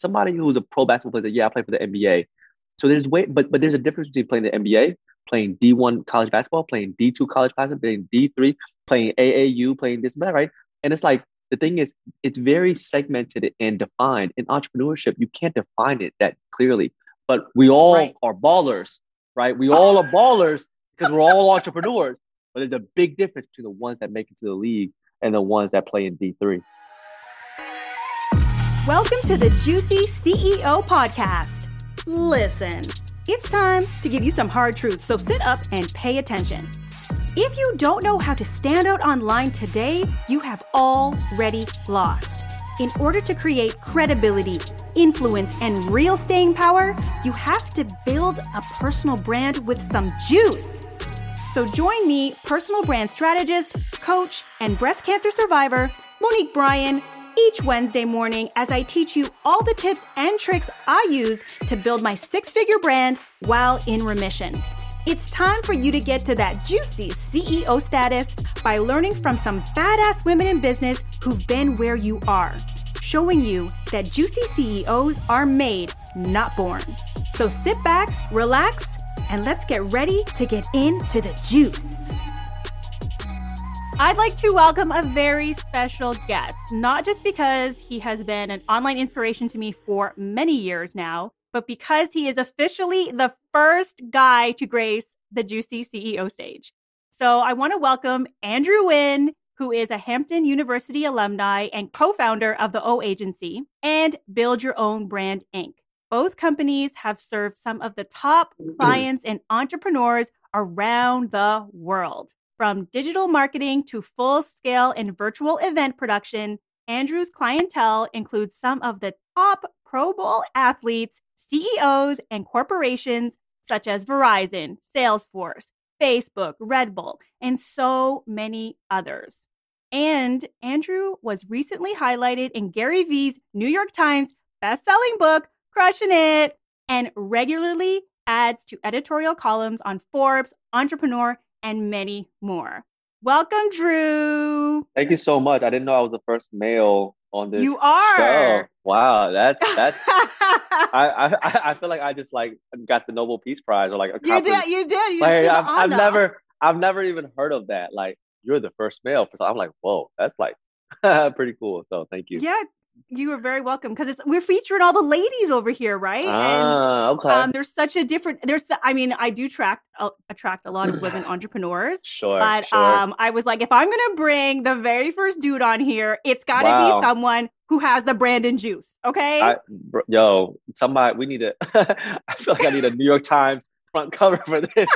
somebody who's a pro basketball player, yeah, I play for the NBA. So there's way, but but there's a difference between playing the NBA, playing D1 college basketball, playing D2 college basketball, playing D3, playing AAU, playing this and that, right? And it's like the thing is, it's very segmented and defined. In entrepreneurship, you can't define it that clearly. But we all right. are ballers, right? We all are ballers because we're all entrepreneurs. But there's a big difference between the ones that make it to the league and the ones that play in D3. Welcome to the Juicy CEO Podcast. Listen, it's time to give you some hard truths, so sit up and pay attention. If you don't know how to stand out online today, you have already lost. In order to create credibility, influence, and real staying power, you have to build a personal brand with some juice. So join me, personal brand strategist, coach, and breast cancer survivor, Monique Bryan each Wednesday morning as I teach you all the tips and tricks I use to build my six figure brand while in remission. It's time for you to get to that juicy CEO status by learning from some badass women in business who've been where you are, showing you that juicy CEOs are made, not born. So sit back, relax, and let's get ready to get into the juice. I'd like to welcome a very special guest, not just because he has been an online inspiration to me for many years now, but because he is officially the first guy to grace the Juicy CEO stage. So I want to welcome Andrew Nguyen, who is a Hampton University alumni and co founder of the O Agency, and Build Your Own Brand Inc. Both companies have served some of the top clients and entrepreneurs around the world. From digital marketing to full scale and virtual event production, Andrew's clientele includes some of the top Pro Bowl athletes, CEOs, and corporations such as Verizon, Salesforce, Facebook, Red Bull, and so many others. And Andrew was recently highlighted in Gary Vee's New York Times best-selling book, Crushing It, and regularly adds to editorial columns on Forbes, Entrepreneur, and many more. Welcome, Drew. Thank you so much. I didn't know I was the first male on this. You are. Show. Wow, that's that's. I, I I feel like I just like got the Nobel Peace Prize or like a you did you did you like, I've, I've never I've never even heard of that. Like you're the first male. so I'm like, whoa, that's like pretty cool. So thank you. Yeah, you are very welcome because it's we're featuring all the ladies over here, right? Ah, and, okay. Um, there's such a different. There's, I mean, I do track uh, attract a lot of women entrepreneurs. Sure, but sure. um, I was like, if I'm gonna bring the very first dude on here, it's got to wow. be someone who has the Brandon juice. Okay. I, bro, yo, somebody, we need to. I feel like I need a New York Times front cover for this.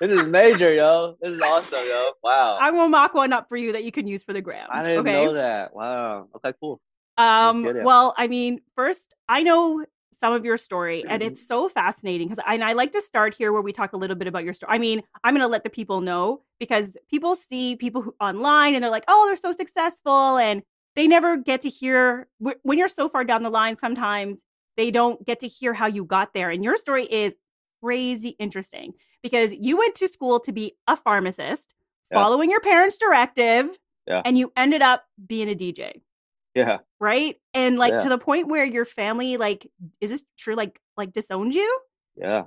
this is major, yo. This is awesome, yo. Wow. I'm gonna mock one up for you that you can use for the gram. I didn't okay? know that. Wow. Okay, cool. Um, well, I mean, first, I know some of your story, and mm-hmm. it's so fascinating because and I like to start here where we talk a little bit about your story. I mean, I'm going to let the people know because people see people who, online and they're like, oh, they're so successful, and they never get to hear when you're so far down the line. Sometimes they don't get to hear how you got there, and your story is crazy interesting because you went to school to be a pharmacist, yeah. following your parents' directive, yeah. and you ended up being a DJ. Yeah. Right? And like yeah. to the point where your family like is this true like like disowned you? Yeah.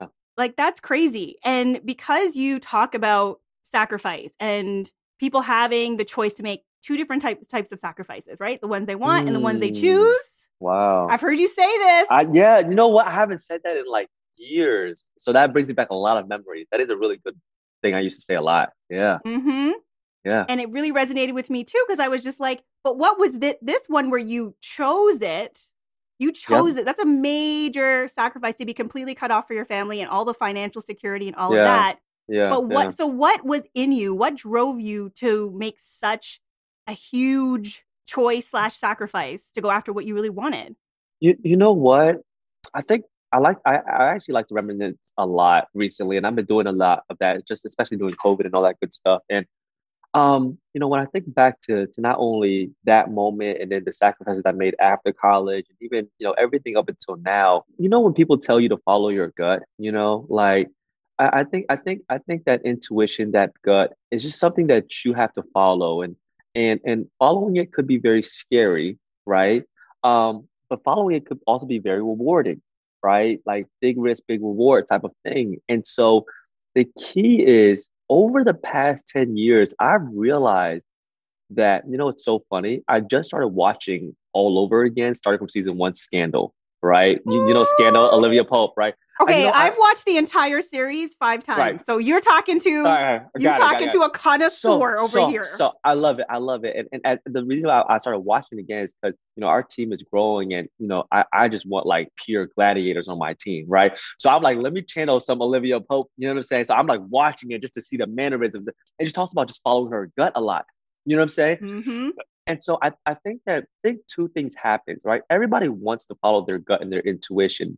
Yeah. Like that's crazy. And because you talk about sacrifice and people having the choice to make two different types types of sacrifices, right? The ones they want mm. and the ones they mm. choose. Wow. I've heard you say this. I, yeah, you know what? I haven't said that in like years. So that brings me back a lot of memories. That is a really good thing I used to say a lot. Yeah. Mm-hmm. Yeah. And it really resonated with me too, because I was just like, but what was th- this one where you chose it? You chose yep. it. That's a major sacrifice to be completely cut off for your family and all the financial security and all yeah. of that. Yeah. But what, yeah. so what was in you? What drove you to make such a huge choice slash sacrifice to go after what you really wanted? You, you know what? I think I like I, I actually like to reminisce a lot recently, and I've been doing a lot of that, just especially doing COVID and all that good stuff. And um, you know, when I think back to to not only that moment and then the sacrifices I made after college and even, you know, everything up until now, you know, when people tell you to follow your gut, you know, like I, I think I think I think that intuition, that gut is just something that you have to follow and and and following it could be very scary, right? Um, but following it could also be very rewarding, right? Like big risk, big reward type of thing. And so the key is over the past 10 years, I've realized that, you know, it's so funny. I just started watching all over again, starting from season one Scandal, right? You, you know, Scandal, Olivia Pope, right? Okay, you know, I've I, watched the entire series five times. Right. So you're talking to right, you're talking it, to a connoisseur so, over so, here. So I love it. I love it. And, and, and the reason why I started watching again is because you know our team is growing, and you know I, I just want like pure gladiators on my team, right? So I'm like, let me channel some Olivia Pope. You know what I'm saying? So I'm like watching it just to see the mannerisms, and she talks about just following her gut a lot. You know what I'm saying? Mm-hmm. And so I, I think that I think two things happens, right? Everybody wants to follow their gut and their intuition.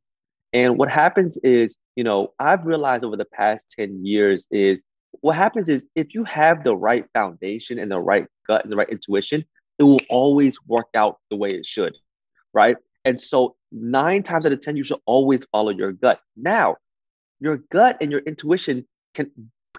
And what happens is, you know, I've realized over the past 10 years is what happens is if you have the right foundation and the right gut and the right intuition, it will always work out the way it should. Right. And so nine times out of 10, you should always follow your gut. Now, your gut and your intuition can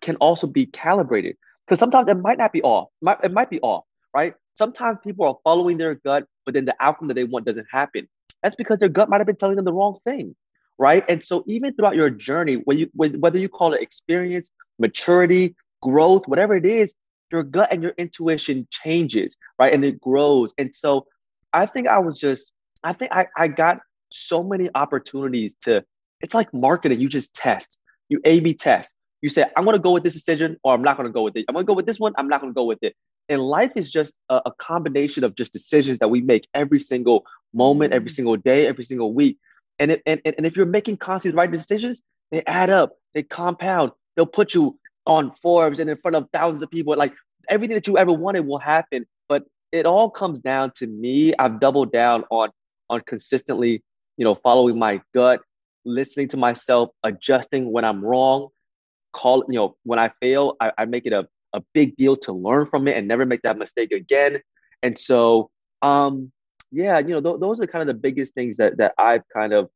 can also be calibrated because sometimes it might not be off. It might, it might be off, right? Sometimes people are following their gut, but then the outcome that they want doesn't happen. That's because their gut might have been telling them the wrong thing right? And so even throughout your journey, whether you call it experience, maturity, growth, whatever it is, your gut and your intuition changes, right? And it grows. And so I think I was just, I think I, I got so many opportunities to, it's like marketing. You just test, you A B test. You say, I'm gonna go with this decision or I'm not gonna go with it. I'm gonna go with this one, I'm not gonna go with it. And life is just a, a combination of just decisions that we make every single moment, every mm. single day, every single week. And, if, and, and if you're making constantly right decisions, they add up, they compound, they'll put you on Forbes and in front of thousands of people. Like everything that you ever wanted will happen. But it all comes down to me. I've doubled down on on consistently, you know, following my gut, listening to myself, adjusting when I'm wrong, call you know, when I fail, I, I make it a, a big deal to learn from it and never make that mistake again. And so um yeah, you know, th- those are kind of the biggest things that that I've kind of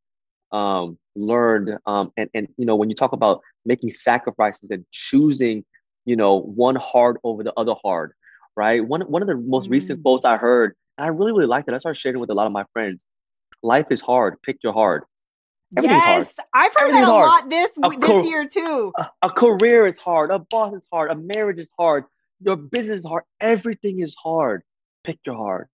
um, learned. Um, and and you know, when you talk about making sacrifices and choosing, you know, one hard over the other hard, right? One one of the most mm. recent quotes I heard, and I really really liked it. I started sharing with a lot of my friends. Life is hard. Pick your hard. Yes, I've heard that a hard. lot this a this year too. A, a career is hard. A boss is hard. A marriage is hard. Your business is hard. Everything is hard. Pick your hard.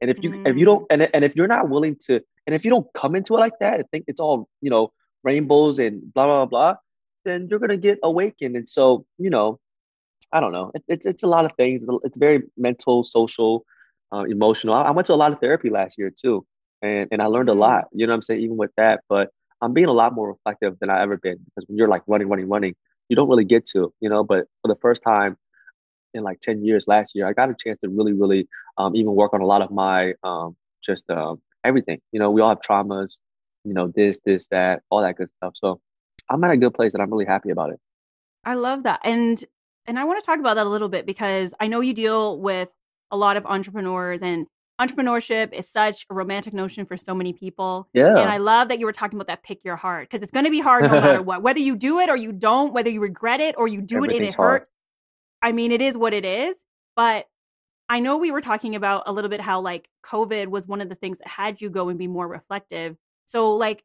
And if you mm. if you don't and, and if you're not willing to and if you don't come into it like that, I think it's all you know rainbows and blah blah blah, then you're gonna get awakened. And so you know, I don't know. It, it's it's a lot of things. It's very mental, social, uh, emotional. I, I, went to a lot of therapy last year too, and and I learned a mm. lot. You know what I'm saying? Even with that, but I'm being a lot more reflective than I ever been because when you're like running, running, running, you don't really get to you know. But for the first time in like 10 years last year, I got a chance to really, really um, even work on a lot of my um, just uh, everything. You know, we all have traumas, you know, this, this, that, all that good stuff. So I'm at a good place and I'm really happy about it. I love that. And and I want to talk about that a little bit because I know you deal with a lot of entrepreneurs and entrepreneurship is such a romantic notion for so many people. Yeah. And I love that you were talking about that pick your heart because it's going to be hard no matter what. Whether you do it or you don't, whether you regret it or you do it and it hard. hurts, I mean, it is what it is. But I know we were talking about a little bit how like COVID was one of the things that had you go and be more reflective. So, like,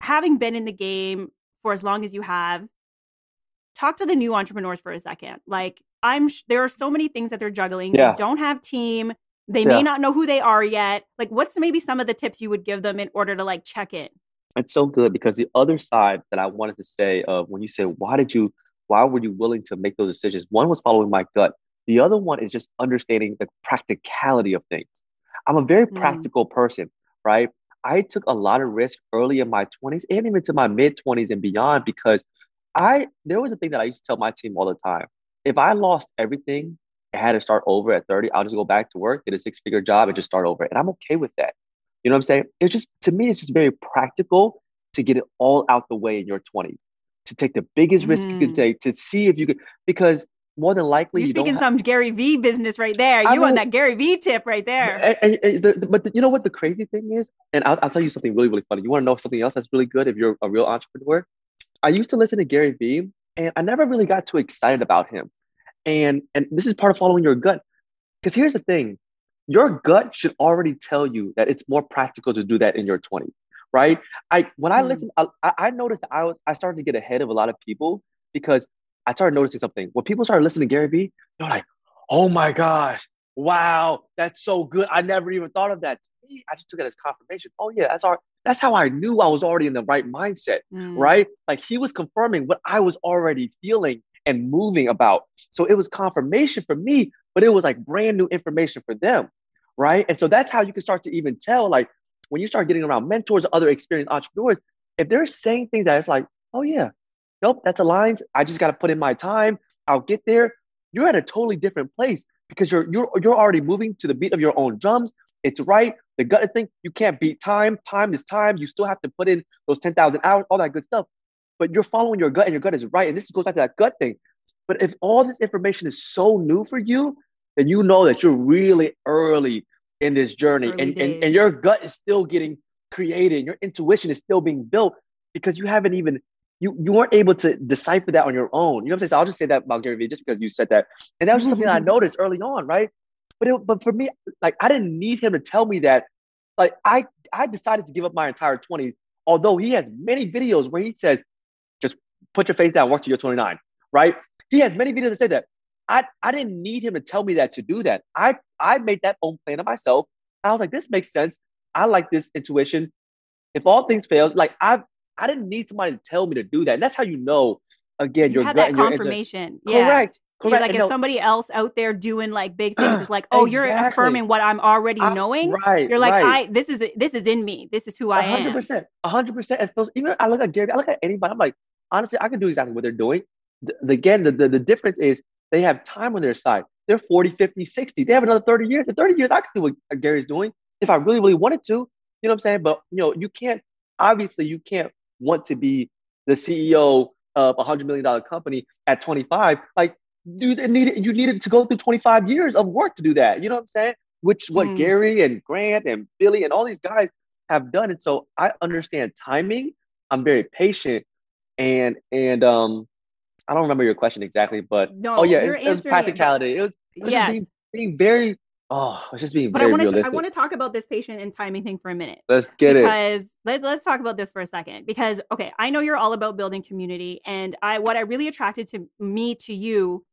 having been in the game for as long as you have, talk to the new entrepreneurs for a second. Like, I'm sh- there are so many things that they're juggling. Yeah. They don't have team. They yeah. may not know who they are yet. Like, what's maybe some of the tips you would give them in order to like check in? It's so good because the other side that I wanted to say of when you say, why did you why were you willing to make those decisions? One was following my gut. The other one is just understanding the practicality of things. I'm a very mm. practical person, right? I took a lot of risk early in my 20s and even to my mid 20s and beyond because I there was a thing that I used to tell my team all the time. If I lost everything had to start over at 30, I'll just go back to work, get a six-figure job, and just start over. And I'm okay with that. You know what I'm saying? It's just to me, it's just very practical to get it all out the way in your 20s to take the biggest risk mm. you can take to see if you could because more than likely you're you speaking some Gary Vee business right there. You on that Gary Vee tip right there. And, and, and but the, you know what the crazy thing is, and I'll, I'll tell you something really really funny. You want to know something else that's really good if you're a real entrepreneur? I used to listen to Gary Vee, and I never really got too excited about him. And and this is part of following your gut, because here's the thing: your gut should already tell you that it's more practical to do that in your 20s, right? I when I mm. listen, I, I noticed I was I started to get ahead of a lot of people because I started noticing something. When people started listening to Gary Vee, they're like, "Oh my gosh, wow, that's so good! I never even thought of that." I just took it as confirmation. Oh yeah, that's our that's how I knew I was already in the right mindset, mm. right? Like he was confirming what I was already feeling and moving about. So it was confirmation for me, but it was like brand new information for them, right? And so that's how you can start to even tell, like when you start getting around mentors or other experienced entrepreneurs, if they're saying things that it's like, oh yeah, nope, that's aligns. I just got to put in my time. I'll get there. You're at a totally different place because you're you're you're already moving to the beat of your own drums. It's right. The gut thing, you can't beat time. Time is time. You still have to put in those 10,000 hours, all that good stuff. But you're following your gut and your gut is right. And this goes back to that gut thing. But if all this information is so new for you, then you know that you're really early in this journey and, and, and your gut is still getting created. Your intuition is still being built because you haven't even you you weren't able to decipher that on your own. You know what I'm saying? So I'll just say that about Gary Vee just because you said that. And that was just something I noticed early on, right? But it, but for me, like I didn't need him to tell me that. Like I I decided to give up my entire 20s, although he has many videos where he says, put your face down, work till you're 29, right? He has many videos that say that. I, I didn't need him to tell me that to do that. I, I made that own plan of myself. I was like, this makes sense. I like this intuition. If all things fail, like I I didn't need somebody to tell me to do that. And that's how you know again you your had that confirmation. yeah. Correct. Correct. You're like if somebody else out there doing like big things is like, oh, exactly. you're affirming what I'm already I, knowing. Right. You're like, right. I this is this is in me. This is who I 100%, am. 100%. 100%. And even I look at Gary, I look at anybody. I'm like, honestly, I can do exactly what they're doing. The, again, the, the, the difference is they have time on their side. They're 40, 50, 60. They have another 30 years. In 30 years, I could do what Gary's doing if I really, really wanted to. You know what I'm saying? But you know, you can't obviously you can't want to be the CEO of a hundred million dollar company at 25, like you needed you needed to go through 25 years of work to do that. You know what I'm saying? Which what mm. Gary and Grant and Billy and all these guys have done. And so I understand timing. I'm very patient and and um I don't remember your question exactly, but no, oh yeah, it was practicality. It was, it was yes. being, being very Oh, it's just being but very I want to I want to talk about this patient and timing thing for a minute. Let's get because it. Because let, let's talk about this for a second. Because okay, I know you're all about building community, and I what I really attracted to me to you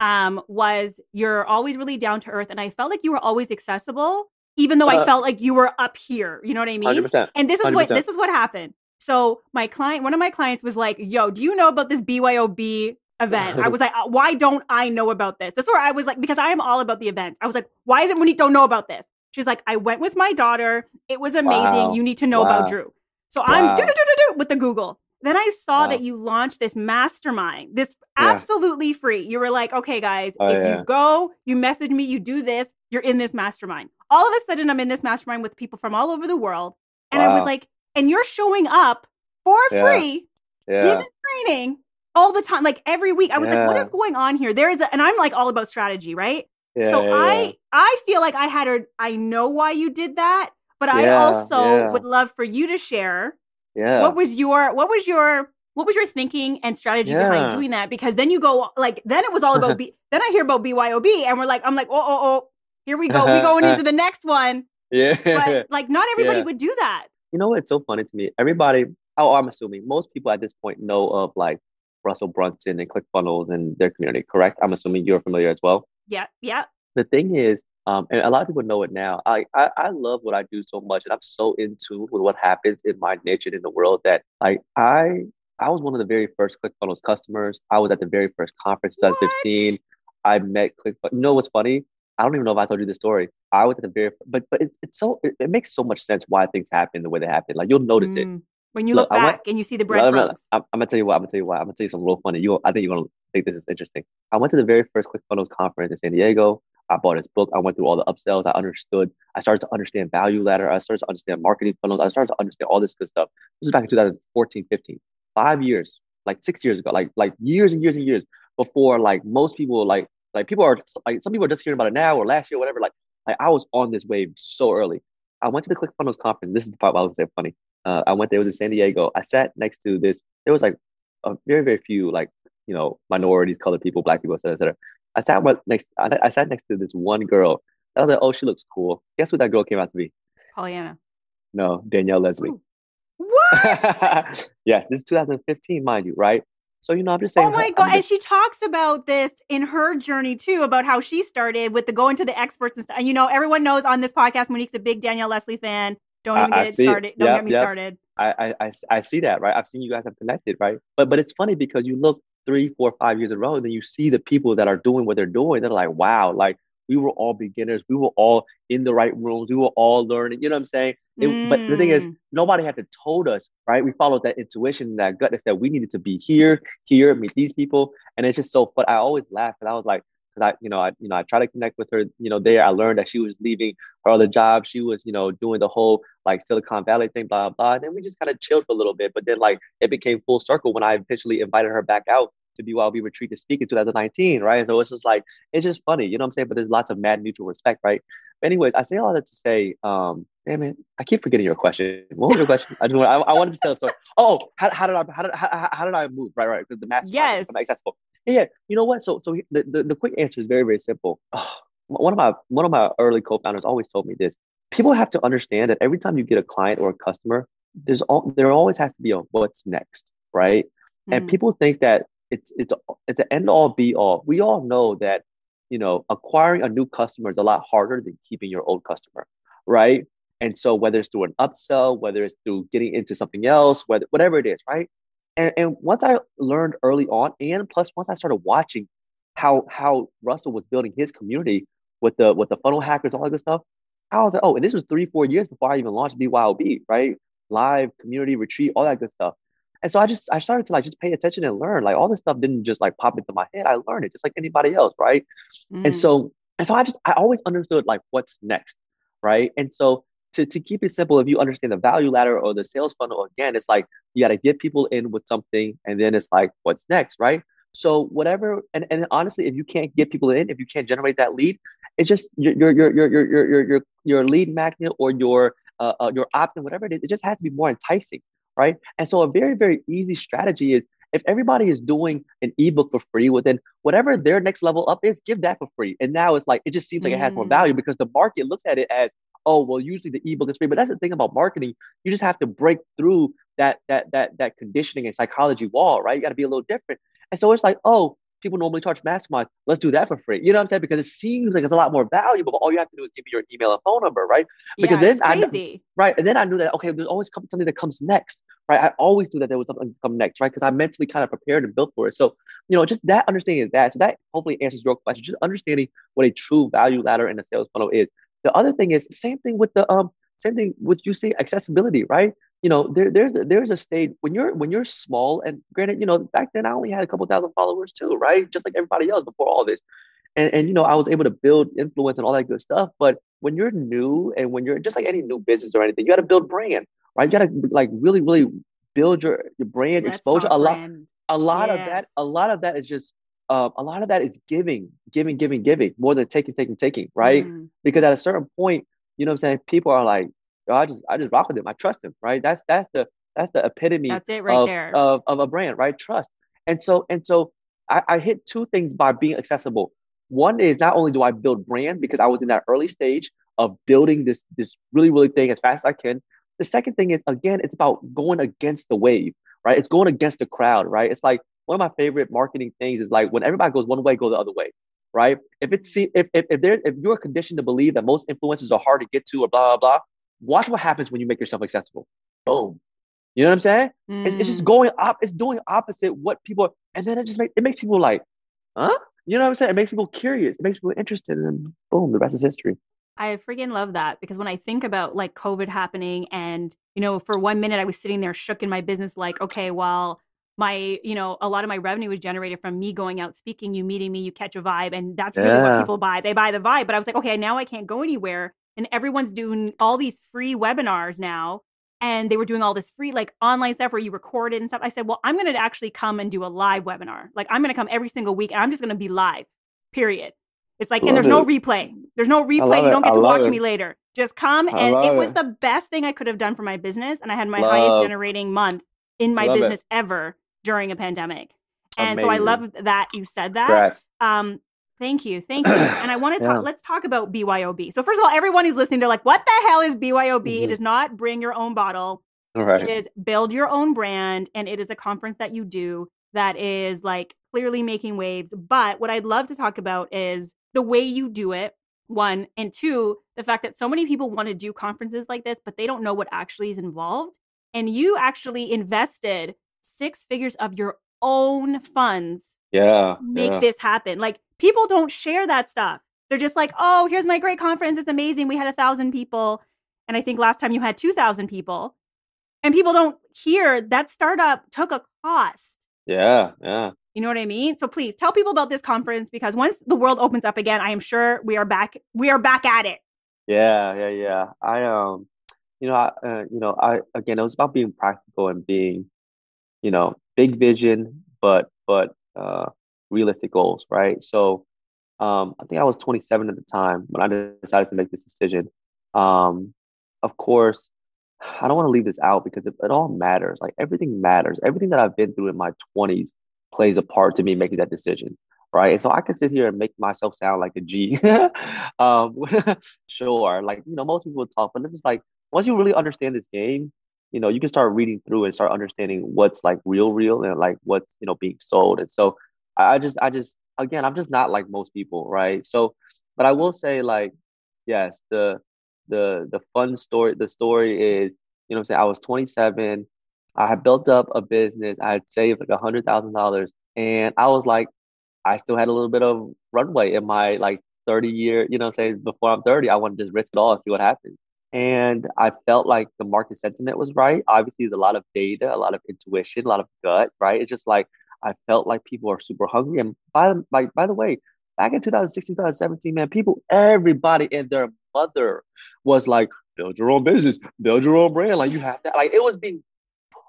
um was you're always really down to earth, and I felt like you were always accessible, even though uh, I felt like you were up here. You know what I mean? 100%, and this is what this is what happened. So my client, one of my clients was like, "Yo, do you know about this BYOB event. I was like, uh, why don't I know about this? That's where I was like, because I am all about the events. I was like, why is it Monique don't know about this? She's like, I went with my daughter. It was amazing. Wow. You need to know wow. about Drew. So wow. I'm do do do do with the Google. Then I saw that you launched this mastermind, this yeah. absolutely free. You were like, okay, guys, oh, if yeah. you go, you message me, you do this, you're in this mastermind. All of a sudden, I'm in this mastermind with people from all over the world. And I was like, and you're showing up for yeah. free, giving training all the time, like every week. I was yeah. like, what is going on here? There is, a, and I'm like all about strategy, right? Yeah, so yeah, I, I feel like I had a, I know why you did that, but I also would love for you to share. Yeah. What was your, what was your, what was your thinking and strategy behind doing that? Because then you go like, then it was all about B. Then I hear about BYOB, and we're like, I'm like, oh, oh, oh, here we go. We uh-huh, going uh-huh. into the next one. Yeah. But like, not everybody would do that. You know what's so funny to me? Everybody, oh, I'm assuming most people at this point know of like Russell Brunson and ClickFunnels and their community, correct? I'm assuming you're familiar as well. Yeah, yeah. The thing is, um, and a lot of people know it now. I, I I love what I do so much, and I'm so in tune with what happens in my niche and in the world that like I I was one of the very first ClickFunnels customers. I was at the very first conference, 2015. What? I met ClickFunnels. You know what's funny? I don't even know if I told you the story. I was at the very, but but it, it's so it, it, makes so much sense why things happen the way they happen. Like you'll notice mm. it when you look, look back went, and you see the breadcrumbs. I'm, I'm, gonna tell you what. I'm gonna tell you what. I'm gonna tell you something real funny. You, I think you're gonna think this is interesting. I went to the very first ClickFunnels conference in San Diego. I bought his book. I went through all the upsells. I understood. I started to understand value ladder. I started to understand marketing funnels. I started to understand all this good stuff. This was back in 2014, 15, five years, like six years ago, like like years and years and years before like most people like like people are like some people are just hearing about it now or last year, or whatever. Like like I was on this wave so early. I went to the ClickFunnels conference. This is the part I was say funny. Uh, I went there. It was in San Diego. I sat next to this. There was like a very very few like you know minorities, colored people, black people, etc. etc. I sat next. I, I sat next to this one girl I was like, oh, she looks cool. Guess what that girl came out to be? Pollyanna. No, Danielle Leslie. Ooh. What? yeah, this is 2015, mind you, right? So you know, I'm just oh saying. Oh my god! just- And she talks about this in her journey too, about how she started with the going to the experts and stuff. And you know, everyone knows on this podcast, Monique's a big Danielle Leslie fan. Don't even I get it see it. started. Don't Yep, get me yep. started. I, I, I, I see that, right? I've seen you guys have connected, right? But but it's funny because you look three, four, five years in a row, and then you see the people that are doing what they're doing. They're like, wow, like we were all beginners. We were all in the right rooms. We were all learning. You know what I'm saying? It- But the thing is, Mm. nobody had to told us, right? We followed that intuition, that gut that said we needed to be here, here, meet these people, and it's just so. But I always laugh, and I was like, because I, you know, I, you know, I try to connect with her. You know, there I learned that she was leaving her other job. She was, you know, doing the whole like Silicon Valley thing, blah blah. And then we just kind of chilled for a little bit, but then like it became full circle when I eventually invited her back out to BYOB retreat to speak in 2019, right? So it's just like it's just funny, you know what I'm saying? But there's lots of mad mutual respect, right? But anyways, I say all that to say, um, damn it, I keep forgetting your question. What was your question? I just want, I, I wanted to tell a story. Oh, how, how did I how did how, how did I move? Right, right, because the master Yes. I'm accessible. Yeah, yeah. You know what? So so the, the, the quick answer is very very simple. Oh, one of my one of my early co-founders always told me this. People have to understand that every time you get a client or a customer, there's all there always has to be a what's next, right? And Mm. people think that it's it's it's an end all be all. We all know that you know acquiring a new customer is a lot harder than keeping your old customer, right? And so whether it's through an upsell, whether it's through getting into something else, whether whatever it is, right? And and once I learned early on, and plus once I started watching how how Russell was building his community with the with the funnel hackers, all that good stuff, I was like, oh, and this was three four years before I even launched BYOB, right? Live community retreat, all that good stuff. And so I just I started to like just pay attention and learn. Like all this stuff didn't just like pop into my head. I learned it just like anybody else, right? Mm. And so and so I just I always understood like what's next, right? And so to, to keep it simple, if you understand the value ladder or the sales funnel, again, it's like you got to get people in with something, and then it's like what's next, right? So whatever, and, and honestly, if you can't get people in, if you can't generate that lead, it's just your your your your your your your, your lead magnet or your uh, uh, your opt-in, whatever it is, it just has to be more enticing, right? And so a very very easy strategy is if everybody is doing an ebook for free, well then whatever their next level up is, give that for free. And now it's like it just seems like it has more Mm. value because the market looks at it as oh well usually the ebook is free. But that's the thing about marketing. You just have to break through that that that that conditioning and psychology wall right? You got to be a little different. And so it's like oh people normally charge mastermind let's do that for free. You know what i'm saying? Because it seems like it's a lot more valuable but all you have to do is give me your email and phone number right? Because yeah, then I right and then i knew that okay there's always something that comes next right? I always knew that there was something to come next right? Because i mentally kind of prepared and built for it. So you know just that understanding of that. So that hopefully answers your question. Just understanding what a true value ladder in a sales funnel is. The other thing is same thing with the um same thing with you say accessibility, right? You know, there, there's a, there's a stage when you're when you're small, and granted, you know, back then I only had a couple thousand followers too, right? Just like everybody else before all this, and and you know, I was able to build influence and all that good stuff. But when you're new and when you're just like any new business or anything, you got to build brand, right? You got to like really really build your your brand Let's exposure. A lot brand. a lot of that a lot of that is just uh, a lot of that is giving giving giving giving more than taking taking taking right Mm. because at a certain point you know what i'm saying people are like "Oh, i just i just rock with them. i trust them, right that's that's the that's the epitome That's it right of, there. of, of a brand right trust and so and so I, I hit two things by being accessible one is not only do i build brand because i was in that early stage of building this this really really thing as fast as i can the second thing is again it's about going against the wave right it's going against the crowd right it's like one of my favorite marketing things is like when everybody goes one way, go the other way, right? If it's if if if there if you're conditioned to believe that most influencers are hard to get to or blah blah blah, watch what happens when you make yourself accessible. Boom. You know what I'm saying? It's, it's just Mm. going up. It's doing opposite what people, and then it just makes it makes people like, huh? You know what I'm saying? It makes people curious. It makes people interested, and then boom, the rest is history. I freaking love that because when I think about like COVID happening and, you know, for one minute I was sitting there shook in my business, like, okay, well, my, you know, a lot of my revenue was generated from me going out speaking, you meeting me, you catch a vibe. And that's really what people buy. They buy the vibe. But I was like, okay, now I can't go anywhere. And everyone's doing all these free webinars now. And they were doing all this free, like online stuff where you record it and stuff. I said, well, I'm going to actually come and do a live webinar. Like, I'm going to come every single week and I'm just going to be live, period. It's like, and Love there's no replay. There's no replay. You don't get to watch it. me later. Just come. I And it love was the best thing I could have done for my business. And I had my highest generating month in my Love it. business ever during a pandemic. And so I love that you said that. Congrats. Um, Thank you. Thank you. And I want to talk, yeah. let's talk about BYOB. So, first of all, everyone who's listening, they're like, what the hell is BYOB? Mm-hmm. It is not bring your own bottle. Right. It is build your own brand. And it is a conference that you do that is like clearly making waves. But what I'd love to talk about is the way you do it, one. And two, the fact that so many people want to do conferences like this, but they don't know what actually is involved. And you actually invested six figures of your own funds yeah make yeah. this happen like people don't share that stuff they're just like oh here's my great conference it's amazing we had a thousand people and i think last time you had 2000 people and people don't hear that startup took a cost yeah yeah you know what i mean so please tell people about this conference because once the world opens up again i am sure we are back we are back at it yeah yeah yeah i um you know I, uh, you know i again it was about being practical and being you know big vision, but but uh, realistic goals, right? So um, I think I was 27 at the time when I decided to make this decision. Um, of course, I don't want to leave this out because it, it all matters. Like everything matters. Everything that I've been through in my 20s plays a part to me making that decision, right? And so I can sit here and make myself sound like a G. um, sure, like you know, most people talk, but this is like once you really understand this game, you know you can start reading through and start understanding what's like real real and like what's you know being sold and so i just i just again i'm just not like most people right so but i will say like yes the the the fun story the story is you know i'm saying i was 27 i had built up a business i had saved like a hundred thousand dollars and i was like i still had a little bit of runway in my like 30 year you know i'm saying before i'm 30 i want to just risk it all and see what happens and I felt like the market sentiment was right. Obviously, there's a lot of data, a lot of intuition, a lot of gut, right? It's just like I felt like people are super hungry. And by by, by the way, back in 2016, 2017, man, people, everybody and their mother was like, build your own business, build your own brand. Like you have that. Like it was being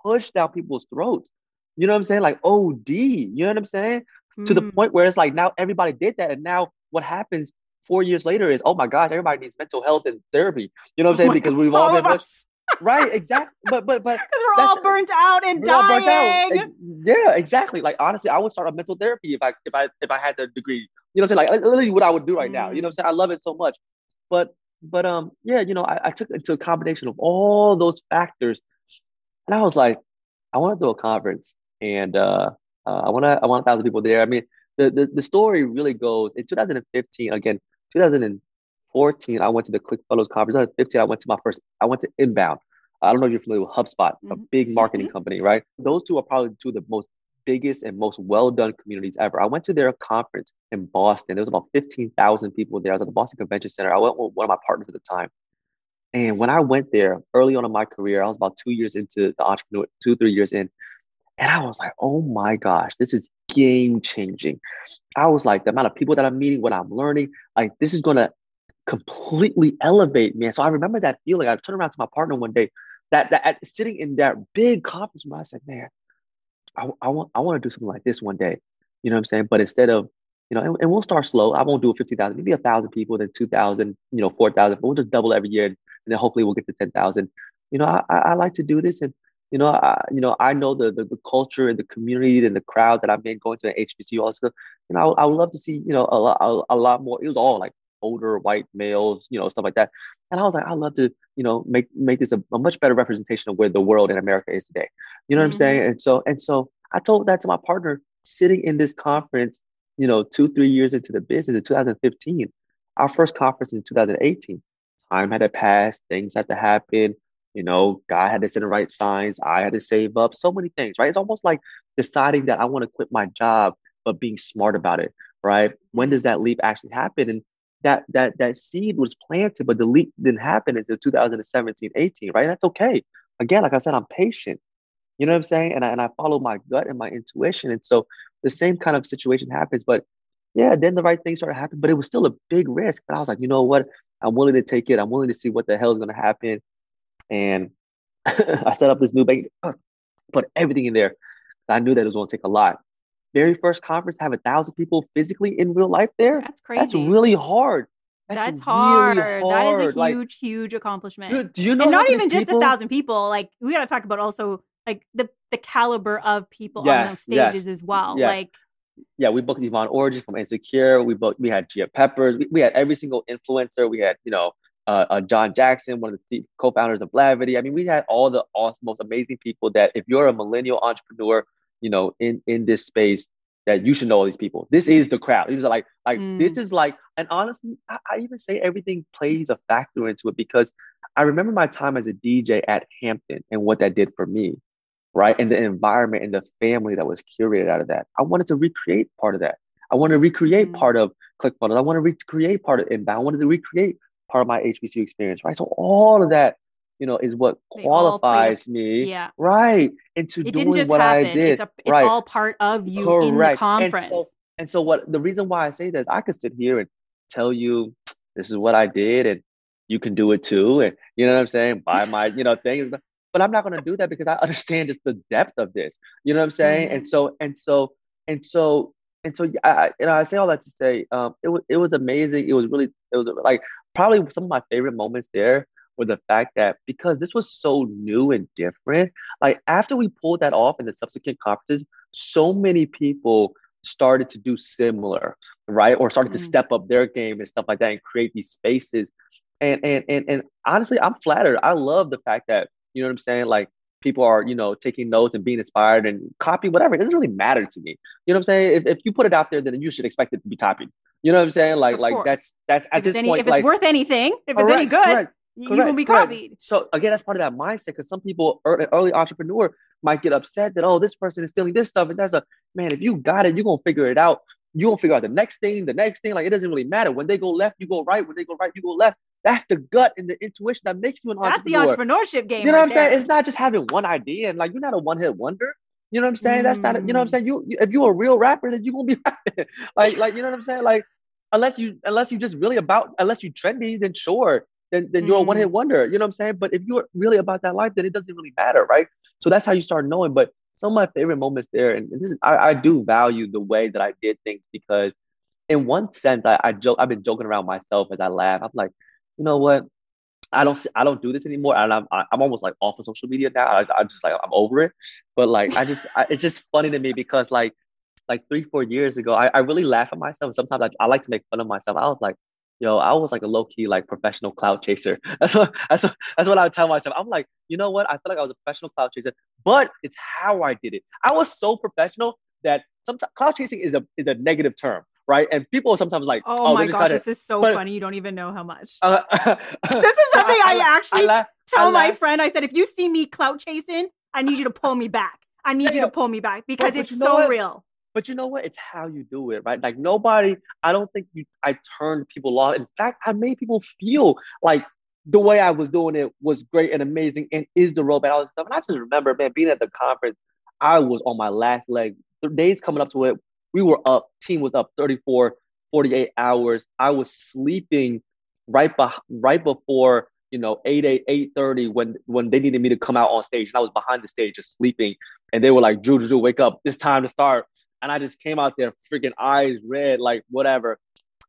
pushed down people's throats. You know what I'm saying? Like OD. You know what I'm saying? Mm. To the mm. point where it's like now everybody did that. And now what happens four years later is, oh my gosh, everybody needs mental health and therapy. You know what I'm saying? Oh because we've all, all been right, exactly. But but but because we're all burnt out and dying. Out. Yeah, exactly. Like honestly, I would start a mental therapy if I if I if I had the degree. You know what I'm saying? Like literally what I would do right mm. now. You know what I'm saying? I love it so much. But but um yeah, you know, I, I took into a combination of all those factors, and I was like, I want to do a conference, and uh, uh I want to I want a thousand people there. I mean, the, the the story really goes in 2015 again 2014, I went to the ClickFunnels conference. 2015, I went to my first, I went to Inbound. I don't know if you're familiar with HubSpot, mm-hmm. a big marketing mm-hmm. company, right? Those two are probably two of the most biggest and most well done communities ever. I went to their conference in Boston. There was about 15,000 people there. I was at the Boston Convention Center. I went with one of my partners at the time. And when I went there early on in my career, I was about two years into the entrepreneur, two, three years in. And I was like, oh my gosh, this is game changing. I was like, the amount of people that I'm meeting, what I'm learning, like this is gonna completely elevate me. And so I remember that feeling. I turned around to my partner one day, that that at, sitting in that big conference room, I said, man, I, I want I want to do something like this one day. You know what I'm saying? But instead of, you know, and, and we'll start slow. I won't do it 50,000, maybe a thousand people, then 2,000, you know, 4,000, but we'll just double every year. And then hopefully we'll get to 10,000. You know, I, I like to do this. And you know, I, you know, I know the, the, the culture and the community and the crowd that I've been going to at HBCU. all this stuff. You know, I, I, would love to see, you know, a lot, a, a, lot more. It was all like older white males, you know, stuff like that. And I was like, I'd love to, you know, make make this a, a much better representation of where the world in America is today. You know mm-hmm. what I'm saying? Mm-hmm. And so, and so I told that to my partner sitting in this conference, you know, two, three years into the business in 2015. Our first conference in 2018. Time had to pass, things had to happen you know, God had to send the right signs. I had to save up. So many things, right? It's almost like deciding that I want to quit my job, but being smart about it, right? When does that leap actually happen? And that that that seed was planted, but the leap didn't happen until 2017, 18, right? That's okay. Again, like I said, I'm patient. You know what I'm saying? And I, and I follow my gut and my intuition. And so the same kind of situation happens. But yeah, then the right things started happening, but it was still a big risk. But I was like, you know what? I'm willing to take it. I'm willing to see what the hell is going to happen and I set up this new bank, put everything in there. I knew that it was going to take a lot. Very first conference, have a thousand people physically in real life there. That's crazy. That's really hard. That's, That's hard. Really hard. That is a huge, like, huge accomplishment. Dude, do you know? And not even people... just a thousand people. Like we got to talk about also like the the caliber of people yes, on those stages yes, as well. Yes. Like yeah, we booked Yvonne Orji from Insecure. We booked, we had Gia Peppers. We, we had every single influencer. We had, you know, uh, uh, John Jackson, one of the co-founders of Blavity. I mean, we had all the awesome, most amazing people that if you're a millennial entrepreneur, you know, in in this space, that you should know all these people. This is the crowd. These are like, like mm. this is like, and honestly, I, I, even say everything plays a factor into it because I remember my time as a DJ at Hampton and what that did for me, right? And the environment and the family that was curated out of that. I wanted to recreate part of that. I want to recreate mm. part of ClickFunnels. I want to recreate part of Inbound. I wanted to recreate part of my HBCU experience, right? So all of that, you know, is what they qualifies me, yeah, right, into it doing what happen. I did. It's, a, it's right. all part of you Correct. in the conference. And so, and so, what the reason why I say this, I could sit here and tell you this is what I did, and you can do it too, and you know what I'm saying, buy my, you know, things. But I'm not going to do that because I understand just the depth of this. You know what I'm saying? Mm-hmm. And so, and so, and so, and so, I, you know, I say all that to say, um, it was, it was amazing. It was really, it was like probably some of my favorite moments there were the fact that because this was so new and different, like after we pulled that off in the subsequent conferences, so many people started to do similar, right? Or started mm-hmm. to step up their game and stuff like that and create these spaces. And and and and honestly, I'm flattered. I love the fact that, you know what I'm saying? Like people are, you know, taking notes and being inspired and copy whatever. It doesn't really matter to me. You know what I'm saying? If, if you put it out there, then you should expect it to be copied. You know what I'm saying? Like, like that's that's at if this any, point, if it's like, worth anything, if it's any good, correct, you correct, will be copied. So again, that's part of that mindset because some people, early, early entrepreneur, might get upset that oh, this person is stealing this stuff, and that's a man. If you got it, you're gonna figure it out. You're gonna figure out the next thing, the next thing. Like it doesn't really matter. When they go left, you go right. When they go right, you go left. That's the gut and the intuition that makes you an That's entrepreneur. That's the entrepreneurship game. You know right what I'm there. saying? It's not just having one idea and like you're not a one hit wonder. You know what I'm saying? Mm. That's not. A, you know what I'm saying? You, you if you're a real rapper, then you're gonna be rapping. like like you know what I'm saying? Like unless you unless you just really about unless you trendy, then sure, then then you're mm. a one hit wonder. You know what I'm saying? But if you're really about that life, then it doesn't really matter, right? So that's how you start knowing. But some of my favorite moments there, and this is I, I do value the way that I did things because in one sense, I, I joke I've been joking around myself as I laugh. I'm like, you know what? I don't see, I don't do this anymore, and I'm I'm almost like off of social media now. I, I'm just like I'm over it. But like I just I, it's just funny to me because like like three four years ago, I, I really laugh at myself. Sometimes I, I like to make fun of myself. I was like, yo, I was like a low key like professional clout chaser. That's what that's what that's what I would tell myself. I'm like, you know what? I feel like I was a professional clout chaser, but it's how I did it. I was so professional that sometimes clout chasing is a is a negative term right? And people are sometimes like, oh, oh my gosh, this is so but, funny. You don't even know how much. Uh, this is something I, I actually I la- tell my friend. I said, if you see me clout chasing, I need you to pull me back. I need yeah, you to pull me back because but, it's but so real. But you know what? It's how you do it, right? Like nobody. I don't think you. I turned people off. In fact, I made people feel like the way I was doing it was great and amazing, and is the road all this stuff. And I just remember, man, being at the conference, I was on my last leg. The days coming up to it, we were up, team was up 34, 48 hours. I was sleeping right, be- right before, you know, 8, 8, 8 30 when, when they needed me to come out on stage. And I was behind the stage just sleeping. And they were like, Drew, Drew, Drew, wake up. It's time to start. And I just came out there freaking eyes red, like whatever.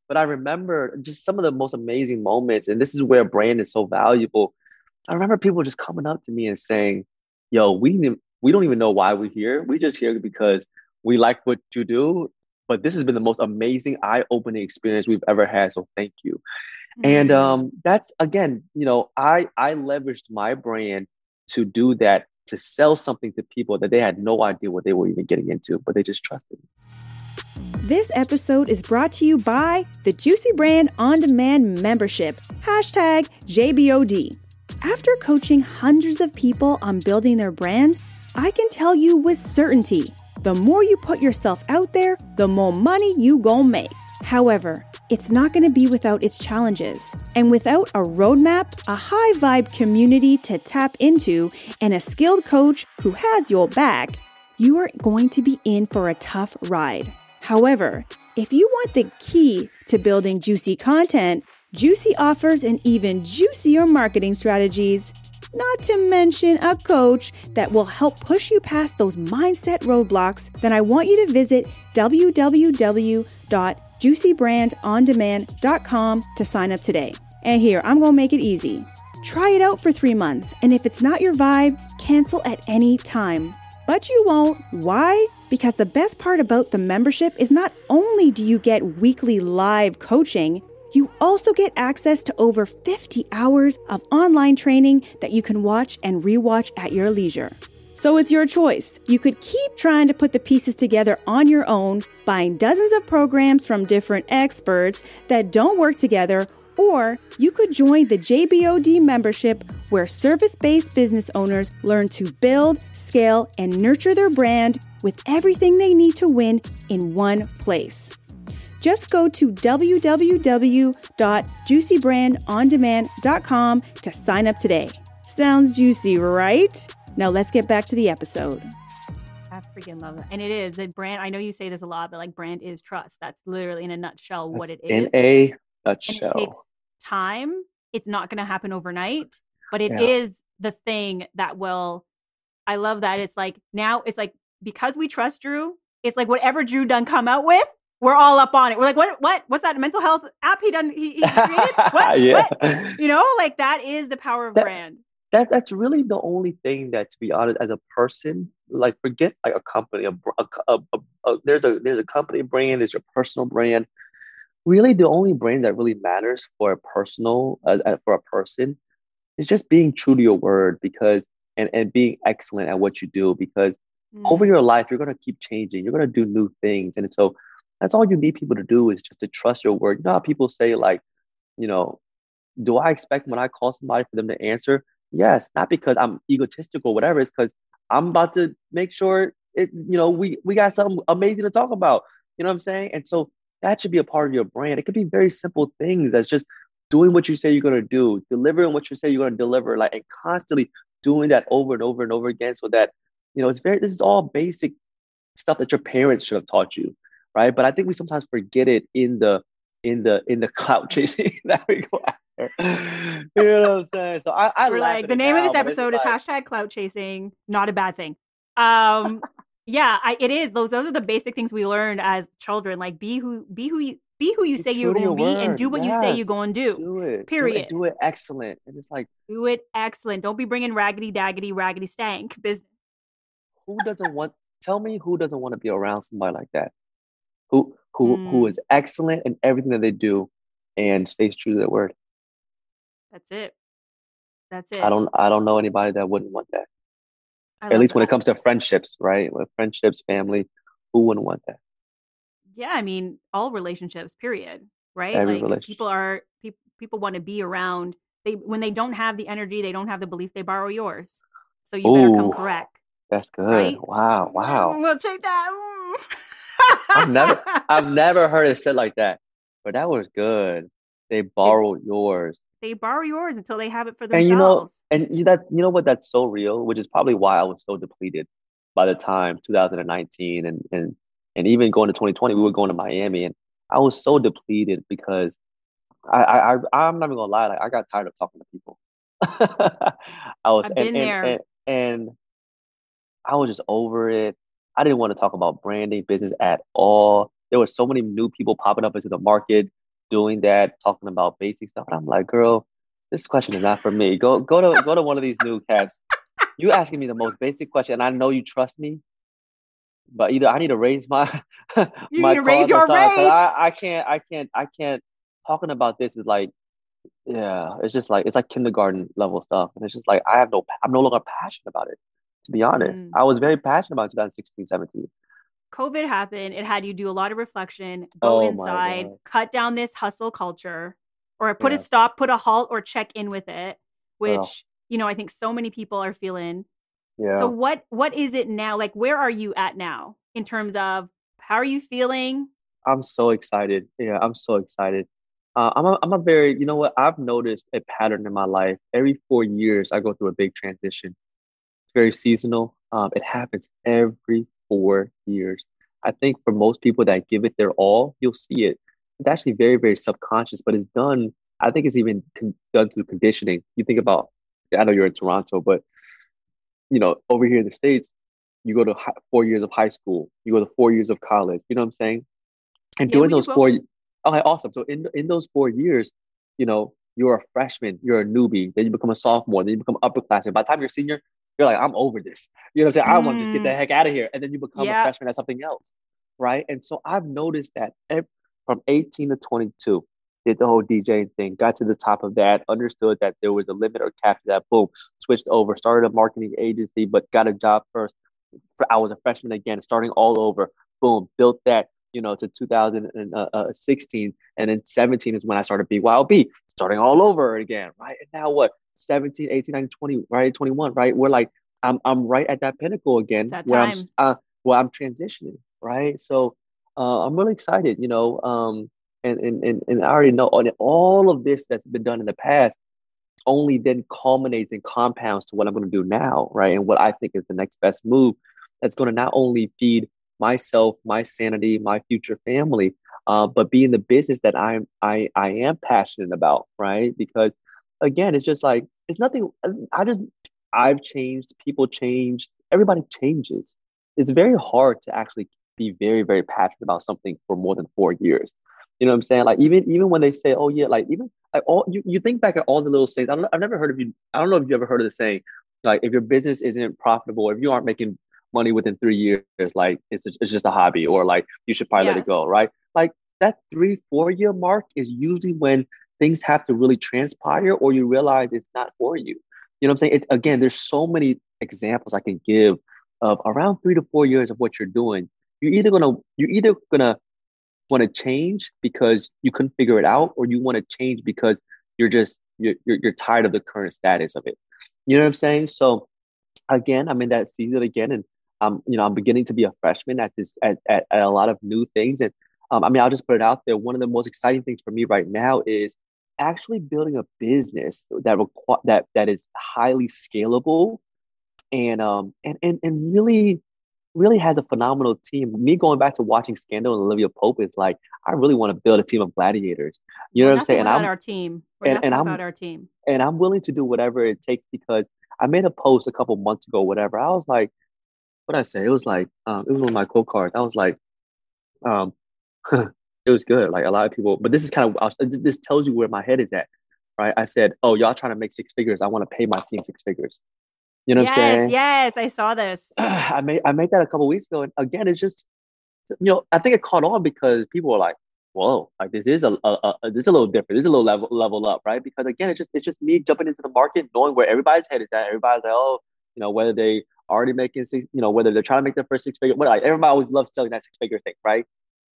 But I remember just some of the most amazing moments. And this is where brand is so valuable. I remember people just coming up to me and saying, yo, we, we don't even know why we're here. We just here because we like what you do, but this has been the most amazing, eye-opening experience we've ever had. So thank you. Mm-hmm. And um, that's again, you know, I I leveraged my brand to do that to sell something to people that they had no idea what they were even getting into, but they just trusted. Me. This episode is brought to you by the Juicy Brand On Demand membership, hashtag JBOD. After coaching hundreds of people on building their brand, I can tell you with certainty the more you put yourself out there, the more money you gon' make. However, it's not going to be without its challenges. And without a roadmap, a high vibe community to tap into, and a skilled coach who has your back, you are going to be in for a tough ride. However, if you want the key to building juicy content, Juicy offers an even juicier marketing strategies not to mention a coach that will help push you past those mindset roadblocks, then I want you to visit www.juicybrandondemand.com to sign up today. And here, I'm going to make it easy. Try it out for three months, and if it's not your vibe, cancel at any time. But you won't. Why? Because the best part about the membership is not only do you get weekly live coaching, you also get access to over 50 hours of online training that you can watch and rewatch at your leisure. So it's your choice. You could keep trying to put the pieces together on your own, buying dozens of programs from different experts that don't work together, or you could join the JBOD membership where service based business owners learn to build, scale, and nurture their brand with everything they need to win in one place. Just go to www.juicybrandondemand.com to sign up today. Sounds juicy, right? Now let's get back to the episode. I freaking love that. And it is the brand. I know you say this a lot, but like brand is trust. That's literally in a nutshell what That's it is. In a and it nutshell. takes time. It's not going to happen overnight, but it is Yeah. the thing that will. I love that. It's like now it's like because we trust Drew, it's like whatever Drew done come out with, we're all up on it. We're like, what, what, what's that mental health app he done? He, he created what? yeah. What? You know, like that is the power of That- brand. that that's really the only thing that to be honest as a person like forget like a company a, a, a, a, a- there's a there's a company brand there's your personal brand really the only brand that really matters for a personal uh, uh, for a person is just being true to your word because and and being excellent at what you do because over Mm. your life you're going to keep changing you're going to do new things and so that's all you need people to do is just to trust your word. You know how people say like you know do i expect when i call somebody for them to answer? Yes not because i'm egotistical or whatever it's because i'm about to make sure it you know we we got something amazing to talk about. You know what i'm saying? And so that should be a part of your brand. It could be very simple things that's just doing what you say you're to do delivering what you say you're to deliver like and constantly doing that over and over and over again so that you know it's very this is all basic stuff that your parents should have taught you right but i think we sometimes forget it in the in the in the clout chasing that we go after you know what i'm saying so i, I We're like the name of this episode is like- hashtag clout chasing. Not a bad thing. Um, yeah, I, it is. Those those are the basic things we learned as children. Like be who be who you be who you say you're going to be, and do what you say you're going to do. do it do it, Period. do it excellent and it's like Do it excellent. Don't be bringing raggedy daggedy raggedy stank business. who doesn't want tell me who doesn't want to be around somebody like that who who who Mm. is excellent in everything that they do and stays true to their word That's it. That's it. i don't i don't know anybody that wouldn't want that at least when it comes to friendships right with friendships family who wouldn't want that Yeah, I mean, all relationships, period. Right? Every like relationship. people are people people want to be around. They when they don't have the energy, they don't have the belief. They borrow yours. So you better come correct. that's good Right? wow wow We'll take that. I've never- I've never heard it said like that, but that was good. They borrowed yours, they borrow yours until they have it for and themselves. you know, and you that you know what? That's so real, which is probably why I was so depleted by the time 2019 and and and even going to 2020. We were going to Miami, and I was so depleted because I I, I'm not even gonna lie, like I got tired of talking to people. I was I've and, been and, there. and and I was just over it. I didn't want to talk about branding business at all. There were so many new people popping up into the market doing that, talking about basic stuff. And I'm like, girl, this question is not for me. Go go to go to one of these new cats. You asking me the most basic question, and I know you trust me, but either I need to raise my You my need to raise your rates. I, I can't I can't I can't talking about this is like yeah, it's just like it's like kindergarten level stuff. And it's just like I have no I'm no longer passionate about it. To be honest. Mm. I was very passionate about 2016, 17. COVID happened. It had you do a lot of reflection, go Oh inside, cut down this hustle culture, or put a stop, put a halt, or check in with it, which Ugh. you know I think so many people are feeling. Yeah. So what what is it now? Like where are you at now in terms of how are you feeling? I'm so excited. Yeah, I'm so excited. Uh, I'm a, I'm a very, you know what? I've noticed a pattern in my life. Every four years, I go through a big transition. Very seasonal. Um, it happens every four years. I think for most people that give it their all, you'll see it. It's actually very, very subconscious, but it's done. I think it's even con- done through conditioning. You think about, I know you're in Toronto, but you know, over here in the States, you go to four years of high school, you go to four years of college. You know what I'm saying? And Yeah, during those four, both. okay, awesome. So in in those four years, you know, you're a freshman, you're a newbie, then you become a sophomore, then you become upperclassman. By the time you're a senior, You're like, I'm over this. You know what I'm saying? I want to just get the Mm. heck out of here. And then you become Yeah. a freshman at something else. Right. And so I've noticed that ev- from 18 to 22, did the whole DJing thing, got to the top of that, understood that there was a limit or cap to that. Boom, switched over, started a marketing agency, but got a job first. I was a freshman again, starting all over. Boom, built that, you know, to 2016. And then 17 is when I started BYOB, starting all over again, right? And now what? 17, 18, 19, 20, right? 21, right? We're like, I'm, I'm right at that pinnacle again that where I'm, uh, where I'm transitioning, right? So uh, I'm really excited, you know, um, and, and, and, and I already know all, of this that's been done in the past only then culminates and compounds to what I'm going to do now, right? And what I think is the next best move that's going to not only feed myself, my sanity, my future family, uh, but be in the business that I'm I I am passionate about, right? Because again, it's just like it's nothing. Uh, I just I've changed, people changed, everybody changes. It's very hard to actually be very very passionate about something for more than four years. You know what I'm saying? Like even even when they say, oh yeah, like even like all you, you think back at all the little things. I don't, I've never heard of you. I don't know if you ever heard of the saying, like if your business isn't profitable, if you aren't making money within three years, like it's just, it's just a hobby, or like you should probably let it go, right? Like that three four year mark is usually when things have to really transpire, or you realize it's not for you. You know what I'm saying? It, again, there's so many examples I can give of around three to four years of what you're doing. You're either gonna you're either gonna want to change because you couldn't figure it out, or you want to change because you're just you're, you're you're tired of the current status of it. You know what I'm saying? So again, I'm in that season again, and I'm you know I'm beginning to be a freshman at this at at, at a lot of new things, and um, I mean I'll just put it out there. One of the most exciting things for me right now is actually building a business that requ- that that is highly scalable, and um and and and really really has a phenomenal team. Me going back to watching Scandal and Olivia Pope is like, I really want to build a team of gladiators. You know We're what I'm saying? And I'm our team. We're and- and I'm- without our team. and I'm willing to do whatever it takes because I made a post a couple months ago, whatever. I was like, what I say? It was like, um, it was one of my quote cards. I was like, um, it was good. Like a lot of people, but this is kind of this tells you where my head is at, right? I said, oh, y'all trying to make six figures. I want to pay my team six figures. You know what I'm yes, saying? yes, yes, I saw this. I made I made that a couple weeks ago, and again, it's just you know I think it caught on because people were like, "Whoa, like this is a, a, a this is a little different. This is a little level level up, right?" Because again, it's just it's just me jumping into the market, knowing where everybody's head is at. Everybody's like, "Oh, you know, whether they already making six, you know, whether they're trying to make their first six figure, what like everybody always loves selling that six figure thing, right?"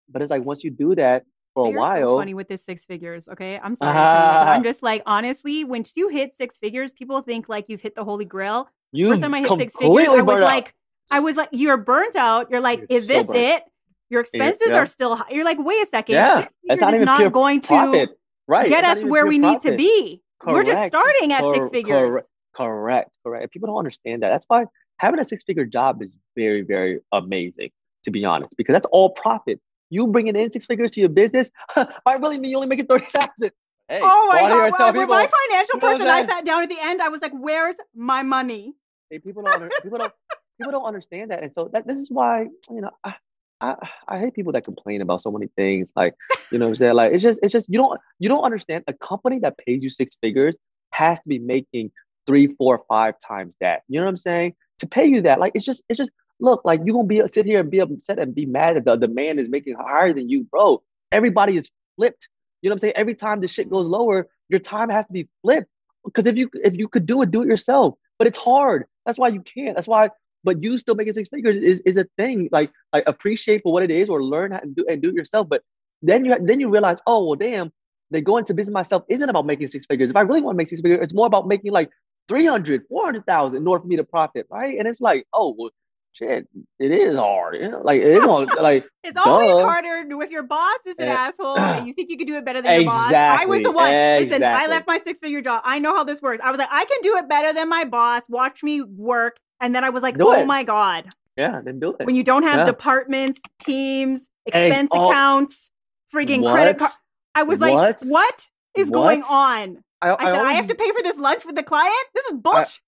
But it's like once you do that for a You're while, so funny with this six figures. Okay, I'm sorry. to cut you off, but I'm just like honestly, when you hit six figures, people think like you've hit the holy grail. you First time I hit six figures, I was out. like, I was like, you're burnt out. You're like, You're is so this burnt. it? Your expenses yeah. are still high. You're like, wait a second. Yeah, six that's figures not is not going to profit, right? get It's us where we need to profit. be. We're just starting at six figures. correct. Correct, correct. People don't understand that. That's why having a six figure job is very, very amazing, to be honest, because that's all profit. You bringing in six figures to your business might really mean you only making 30,000. Hey, Oh my go out here and god! tell Well, with my financial you know person, I sat down at the end. I was like, "Where's my money?" hey, people don't, people don't, people don't understand that. And so that, this is why, you know, I, I, I hate people that complain about so many things. Like, you know what I'm saying? Like, it's just, it's just, you don't, you don't understand. A company that pays you six figures has to be making three, four, five times that. You know what I'm saying? To pay you that, like, it's just, it's just, look, like, you're going to be, sit here and be upset and be mad that the, the man is making higher than you, bro. Everybody is flipped. You know what I'm saying? Every time the shit goes lower, your time has to be flipped. Because if you, if you could do it, do it yourself. But it's hard. That's why you can't. That's why, but you still making six figures is, is a thing. Like, like appreciate for what it is or learn how to do and do it yourself. But then you then you realize, oh well, damn, they go into business myself isn't about making six figures. If I really want to make six figures, it's more about making like 300, 400,000 in order for me to profit, right? And it's like, oh well, shit, it is hard. You know? Like it is hard, like It's always harder if your boss is an Eh, asshole and you think you can do it better than your boss. I was the one. Listen, I left my six figure job. I know how this works. I was like, I can do it better than my boss. Watch me work. And then I was like, Do oh it. my God. yeah, then do it. When you don't have Yeah. departments, teams, Hey, expense oh, accounts, freaking credit what? card. I was like, What? what is going on? I said, I, always- have to pay for this lunch with the client? This is bullshit.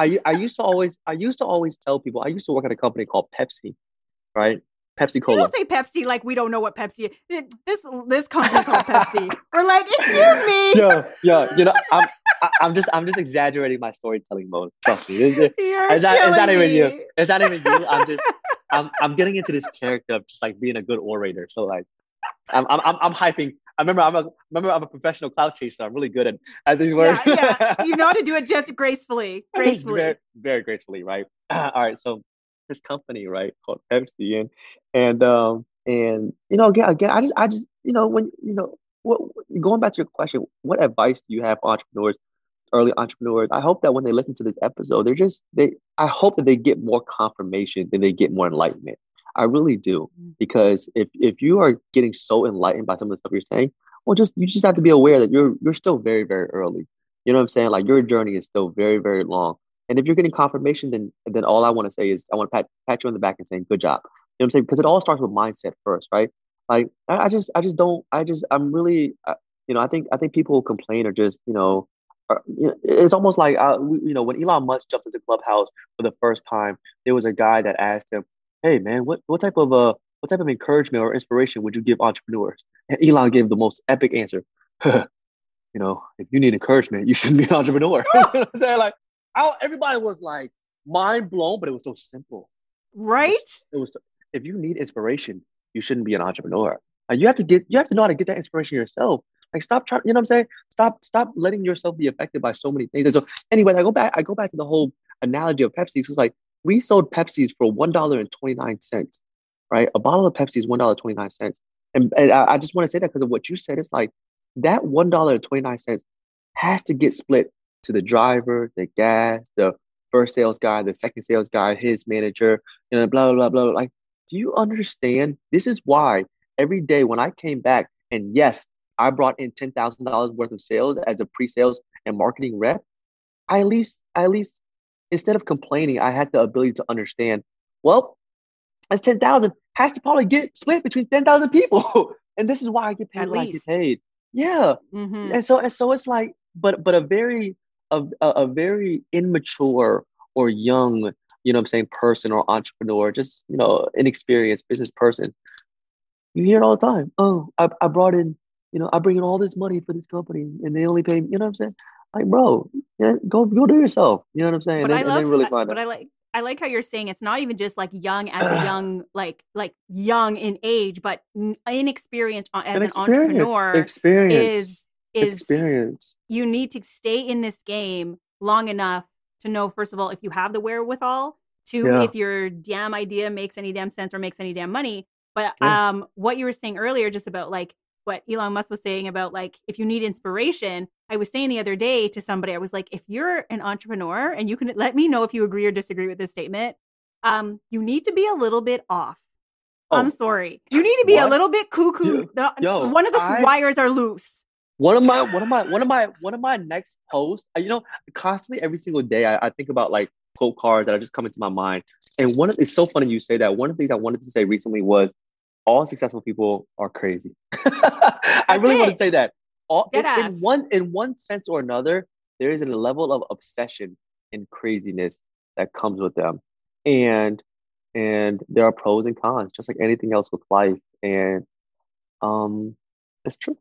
I I used to always I used to always tell people I used to work at a company called Pepsi, right? Pepsi You don't say Pepsi like we don't know what Pepsi is. This this company called Pepsi. We're like, excuse me. yeah, yeah. You know, I'm I, am just I'm just exaggerating my storytelling mode. Trust me. It's, it's, not, it's not even you. It's not even you. I'm just I'm I'm getting into this character of just like being a good orator. So like I'm I'm I'm hyping. I remember I'm a remember I'm a professional clout chaser. I'm really good at, at these words. Yeah, yeah. You know how to do it just gracefully. Gracefully. very, very gracefully, right? All right. So this company, right, called Pepsi, and and um and you know again again I just I just you know when you know what going back to your question, what advice do you have for entrepreneurs, early entrepreneurs? I hope that when they listen to this episode, they're just they I hope that they get more confirmation than they get more enlightenment. I really do. Mm. Because if if you are getting so enlightened by some of the stuff you're saying, well just you just have to be aware that you're you're still very, very early. You know what I'm saying? Like your journey is still very, very long. And if you're getting confirmation, then then all I want to say is I want to pat, pat you on the back and saying good job. You know what I'm saying? Because it all starts with mindset first, right? Like I, I just I just don't I just I'm really uh, you know I think I think people complain or just you know are, you know, it's almost like uh, you know when Elon Musk jumped into Clubhouse for the first time, there was a guy that asked him, "Hey man, what what type of uh what type of encouragement or inspiration would you give entrepreneurs?" And Elon gave the most epic answer. you know, if you need encouragement, you shouldn't be an entrepreneur. I'm saying like, I, everybody was like mind blown, but it was so simple. Right? It was, it was if you need inspiration, you shouldn't be an entrepreneur. Like you have to get you have to know how to get that inspiration yourself. Like stop trying, you know what I'm saying? Stop, stop letting yourself be affected by so many things. And so anyway, I go back, I go back to the whole analogy of Pepsi. So it's like we sold Pepsis for one dollar and twenty nine cents, right? A bottle of Pepsi is one dollar twenty nine cents. And, and I, I just want to say that because of what you said. It's like that one dollar and twenty nine cents has to get split to the driver, the gas, the first sales guy, the second sales guy, his manager, you know, blah blah blah blah. Like do you understand? This is why every day when I came back, and yes, I brought in ten thousand dollars worth of sales as a pre-sales and marketing rep. I at least, I at least, instead of complaining, I had the ability to understand. Well, that's ten thousand has to probably get split between ten thousand people, and this is why I get paid at what least. I get paid. Yeah, mm-hmm. and so and so it's like, but but a very a, a very immature or young you know I'm saying, person or entrepreneur, just, you know, inexperienced business person, you hear it all the time. Oh, I, I brought in, you know, I bring in all this money for this company and they only pay, you know what I'm saying? Like, bro, yeah, go go do yourself. You know what I'm saying? But and, I love, really find but I like I like how you're saying it's not even just like young as a young, like like young in age, but inexperienced as an, an entrepreneur. Experience is is experience. You need to stay in this game long enough to know first of all if you have the wherewithal to yeah. if your damn idea makes any damn sense or makes any damn money but yeah. um what you were saying earlier just about like what Elon Musk was saying about like if you need inspiration I was saying the other day to somebody I was like if you're an entrepreneur and you can let me know if you agree or disagree with this statement um you need to be a little bit off oh. I'm sorry. You need to be what? a little bit cuckoo. Yo, yo, one of the I, wires are loose. One of my one of my one of my one of my next posts, you know, constantly every single day I, I think about like quote cards that are just coming to my mind. And one of it's so funny you say that. One of the things I wanted to say recently was all successful people are crazy. I really it. want to say that. All in, in, one in one sense or another, there is a level of obsession and craziness that comes with them. And and there are pros and cons, just like anything else with life. And um it's true.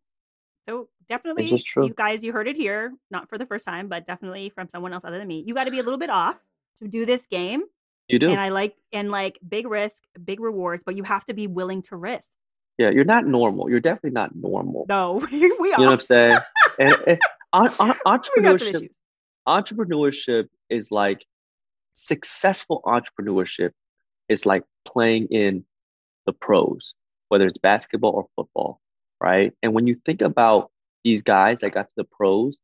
So definitely, you guys, you heard it here, not for the first time, but definitely from someone else other than me. You got to be a little bit off to do this game. You do. And I like, and like big risk, big rewards, but you have to be willing to risk. Yeah, you're not normal. You're definitely not normal. No, we are. You know what I'm saying? and, and, on, entrepreneurship, entrepreneurship is like successful entrepreneurship is like playing in the pros, whether it's basketball or football right? And when you think about these guys that got to the pros,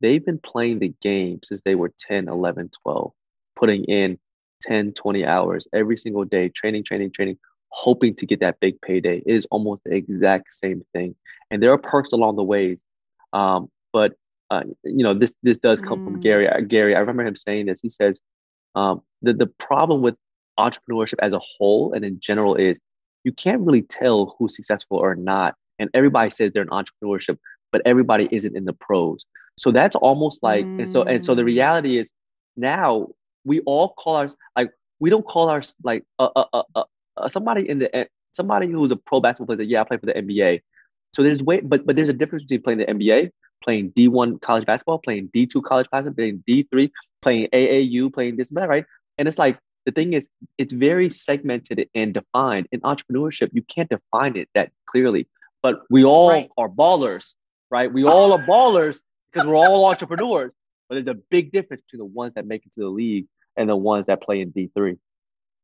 they've been playing the game since they were 10, 11, 12, putting in 10, 20 hours every single day, training, training, training, hoping to get that big payday. It is almost the exact same thing. And there are perks along the way. Um, but uh, you know, this this does come mm. from Gary. Uh, Gary, I remember him saying this. He says um, the the problem with entrepreneurship as a whole and in general is you can't really tell who's successful or not. And everybody says they're in entrepreneurship, but everybody isn't in the pros. So that's almost like, mm. and so and so the mm. reality is now we all call our like we don't call our like uh, uh, uh, uh, uh somebody in the somebody who's a pro basketball player. Yeah, I play for the NBA. So there's way, but but there's a difference between playing the NBA, playing D1 college basketball, playing D2 college basketball, playing D3, playing AAU, playing this and that, right? And it's like the thing is, it's very segmented and defined. In entrepreneurship, you can't define it that clearly. But we all right. are ballers, right? We all are ballers because we're all entrepreneurs. But there's a big difference between the ones that make it to the league and the ones that play in D3.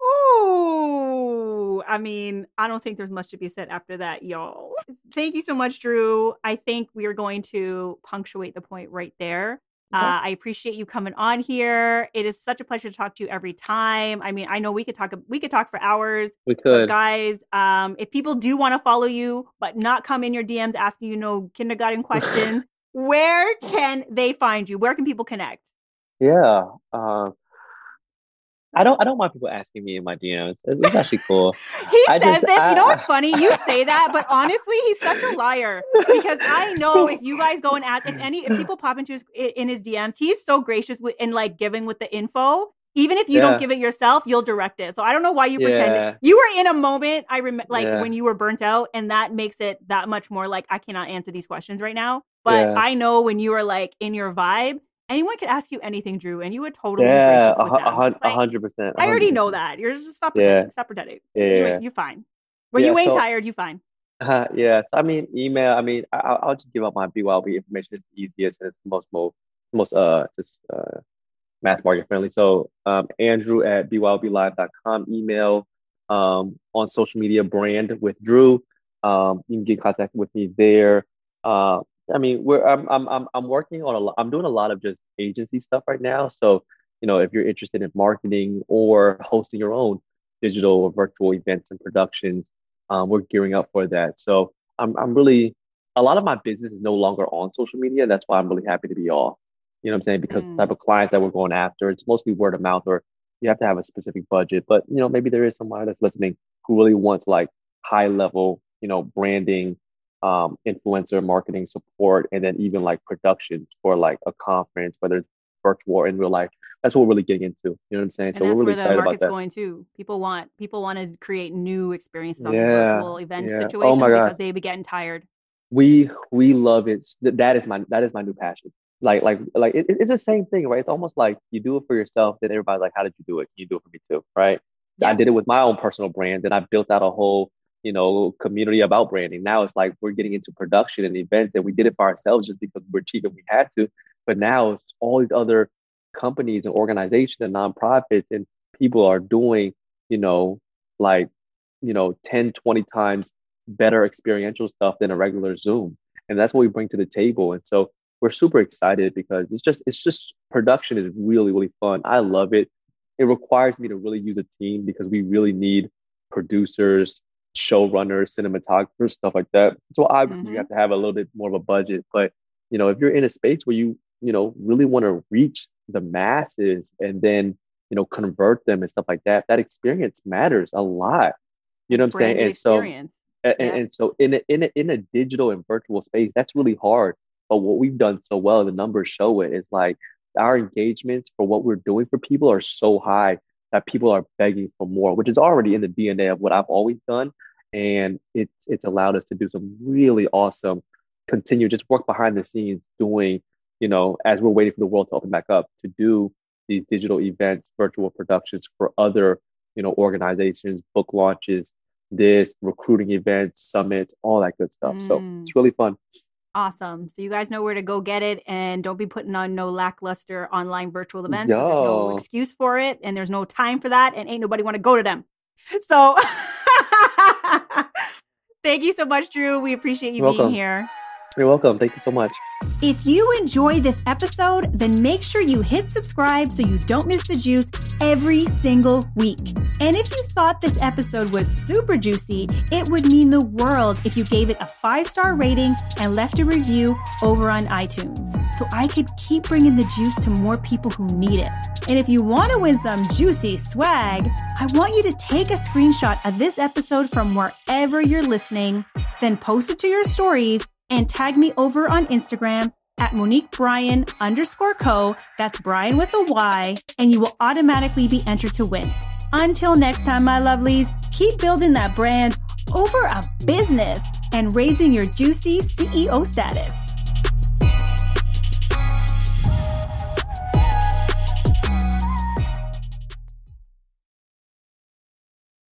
Ooh, I mean, I don't think there's much to be said after that, y'all. Thank you so much, Drew. I think we are going to punctuate the point right there. Uh, I appreciate you coming on here. It is such a pleasure to talk to you every time. I mean, I know we could talk we could talk for hours. We could, guys. Um, if people do want to follow you, but not come in your DMs asking you no kindergarten questions, where can they find you? Where can people connect? Yeah, uh, I don't I don't mind people asking me in my DMs. It's actually cool. he I says just, this. I, you know what's funny? You say that, but honestly, he's such a liar because I know if you guys go and ask if any if people pop into his in his DMs, he's so gracious with, in like giving with the info. Even if you yeah. don't give it yourself, you'll direct it. So I don't know why you yeah. pretend you were in a moment. I remember like yeah. when you were burnt out, and that makes it that much more like I cannot answer these questions right now. But I know when you were like in your vibe, anyone could ask you anything, Drew, and you would totally yeah, a hundred percent. I already know that. You're just stop pretending. Yeah. Stop pretending. Yeah, you, you're fine. When yeah, you ain't so, tired, you fine. Uh, yes, I mean email. I mean, I, will just give up my BYOB information. It's the easiest and it's most most most uh just uh mass market friendly. So um, Andrew at byoblive.com. Email um on social media brand with Drew. Um, you can get in contact with me there. Uh, I mean, we're I'm I'm I'm I'm working on a lot. I'm doing a lot of just agency stuff right now. So, you know, if you're interested in marketing or hosting your own digital or virtual events and productions, um, we're gearing up for that. So, I'm I'm really a lot of my business is no longer on social media. That's why I'm really happy to be off. You know what I'm saying? Because mm. the type of clients that we're going after, it's mostly word of mouth or you have to have a specific budget. But you know, maybe there is somebody that's listening who really wants like high level, you know, branding um, influencer marketing support, and then even like productions for like a conference, whether it's virtual or in real life. That's what we're really getting into. You know what I'm saying? And so we're really excited about that. going too. People want people want to create new experiences on yeah, these virtual event yeah. Oh situations oh because they be getting tired. We we love it. That is my that is my new passion. Like like like it, it's the same thing, right? It's almost like you do it for yourself, then everybody's like, "How did you do it? You do it for me too, right?" Yeah. I did it with my own personal brand, and I built out a whole you know, community about branding. Now it's like we're getting into production and events, and we did it for ourselves just because we're cheap and we had to. But now it's all these other companies and organizations and nonprofits and people are doing, you know, like, you know, 10, 20 times better experiential stuff than a regular Zoom. And that's what we bring to the table. And so we're super excited because it's just, it's just production is really, really fun. I love it. It requires me to really use a team because we really need producers, showrunners, cinematographers, stuff like that. So obviously mm-hmm. you have to have a little bit more of a budget. But you know, if you're in a space where you, you know, really want to reach the masses and then, you know, convert them and stuff like that, that experience matters a lot. You know what I'm saying? And experience. so and, yeah. and so in a, in a in a digital and virtual space, that's really hard. But what we've done so well, the numbers show it, is like our engagements for what we're doing for people are so high that people are begging for more, which is already in the DNA of what I've always done. And it's it's allowed us to do some really awesome, continue just work behind the scenes doing, you know, as we're waiting for the world to open back up to do these digital events, virtual productions for other, you know, organizations, book launches, this recruiting events, summits, all that good stuff. Mm. So it's really fun. Awesome. So you guys know where to go get it and don't be putting on no lackluster online virtual events because there's no excuse for it and there's no time for that and ain't nobody want to go to them. So thank you so much, Drew. We appreciate you being here. You're welcome. Thank you so much. If you enjoy this episode, then make sure you hit subscribe so you don't miss the juice every single week. And if you thought this episode was super juicy, it would mean the world if you gave it a five star rating and left a review over on iTunes so I could keep bringing the juice to more people who need it. And if you want to win some juicy swag, I want you to take a screenshot of this episode from wherever you're listening, then post it to your stories and tag me over on Instagram at Monique Bryan underscore co. That's Bryan with a Y, and you will automatically be entered to win. Until next time, my lovelies, keep building that brand over a business and raising your juicy CEO status.